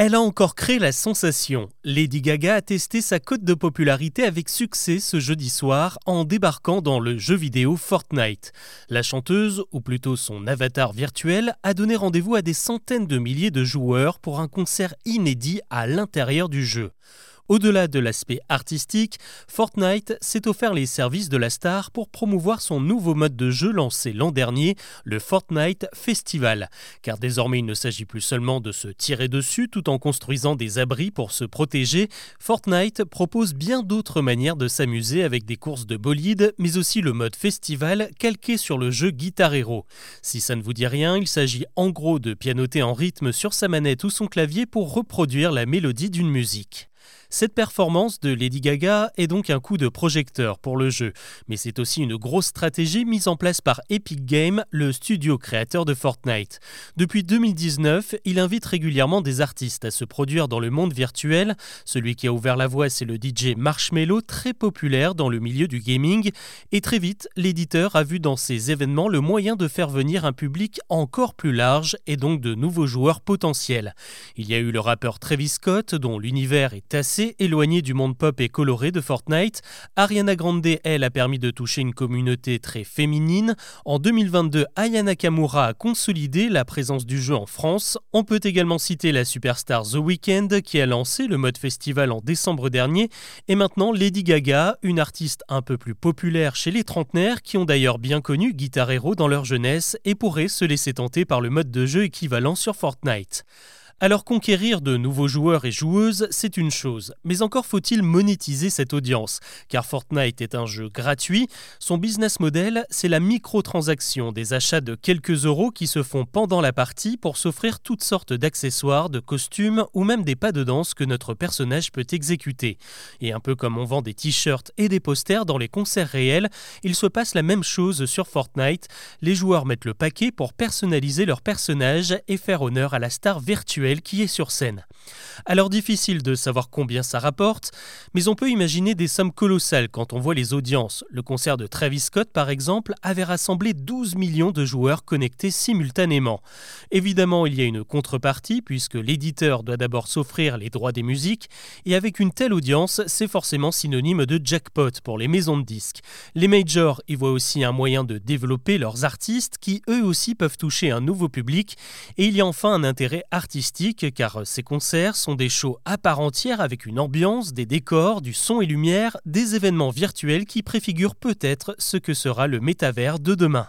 Elle a encore créé la sensation. Lady Gaga a testé sa cote de popularité avec succès ce jeudi soir en débarquant dans le jeu vidéo Fortnite. La chanteuse, ou plutôt son avatar virtuel, a donné rendez-vous à des centaines de milliers de joueurs pour un concert inédit à l'intérieur du jeu. Au-delà de l'aspect artistique, Fortnite s'est offert les services de la star pour promouvoir son nouveau mode de jeu lancé l'an dernier, le Fortnite Festival. Car désormais il ne s'agit plus seulement de se tirer dessus tout en construisant des abris pour se protéger, Fortnite propose bien d'autres manières de s'amuser avec des courses de bolide, mais aussi le mode festival calqué sur le jeu Guitar Hero. Si ça ne vous dit rien, il s'agit en gros de pianoter en rythme sur sa manette ou son clavier pour reproduire la mélodie d'une musique. Cette performance de Lady Gaga est donc un coup de projecteur pour le jeu, mais c'est aussi une grosse stratégie mise en place par Epic Games, le studio créateur de Fortnite. Depuis 2019, il invite régulièrement des artistes à se produire dans le monde virtuel. Celui qui a ouvert la voie, c'est le DJ Marshmello, très populaire dans le milieu du gaming. Et très vite, l'éditeur a vu dans ces événements le moyen de faire venir un public encore plus large et donc de nouveaux joueurs potentiels. Il y a eu le rappeur Travis Scott, dont l'univers est assez éloigné du monde pop et coloré de Fortnite. Ariana Grande, elle, a permis de toucher une communauté très féminine. En 2022, Aya Nakamura a consolidé la présence du jeu en France. On peut également citer la superstar The Weeknd qui a lancé le mode festival en décembre dernier. Et maintenant Lady Gaga, une artiste un peu plus populaire chez les trentenaires qui ont d'ailleurs bien connu Guitar Hero dans leur jeunesse et pourraient se laisser tenter par le mode de jeu équivalent sur Fortnite. Alors conquérir de nouveaux joueurs et joueuses, c'est une chose, mais encore faut-il monétiser cette audience, car Fortnite est un jeu gratuit, son business model, c'est la microtransaction, des achats de quelques euros qui se font pendant la partie pour s'offrir toutes sortes d'accessoires, de costumes ou même des pas de danse que notre personnage peut exécuter. Et un peu comme on vend des t-shirts et des posters dans les concerts réels, il se passe la même chose sur Fortnite, les joueurs mettent le paquet pour personnaliser leur personnage et faire honneur à la star virtuelle qui est sur scène. Alors difficile de savoir combien ça rapporte, mais on peut imaginer des sommes colossales quand on voit les audiences. Le concert de Travis Scott, par exemple, avait rassemblé 12 millions de joueurs connectés simultanément. Évidemment, il y a une contrepartie, puisque l'éditeur doit d'abord s'offrir les droits des musiques, et avec une telle audience, c'est forcément synonyme de jackpot pour les maisons de disques. Les majors y voient aussi un moyen de développer leurs artistes, qui eux aussi peuvent toucher un nouveau public, et il y a enfin un intérêt car ces concerts sont des shows à part entière avec une ambiance, des décors, du son et lumière, des événements virtuels qui préfigurent peut-être ce que sera le métavers de demain.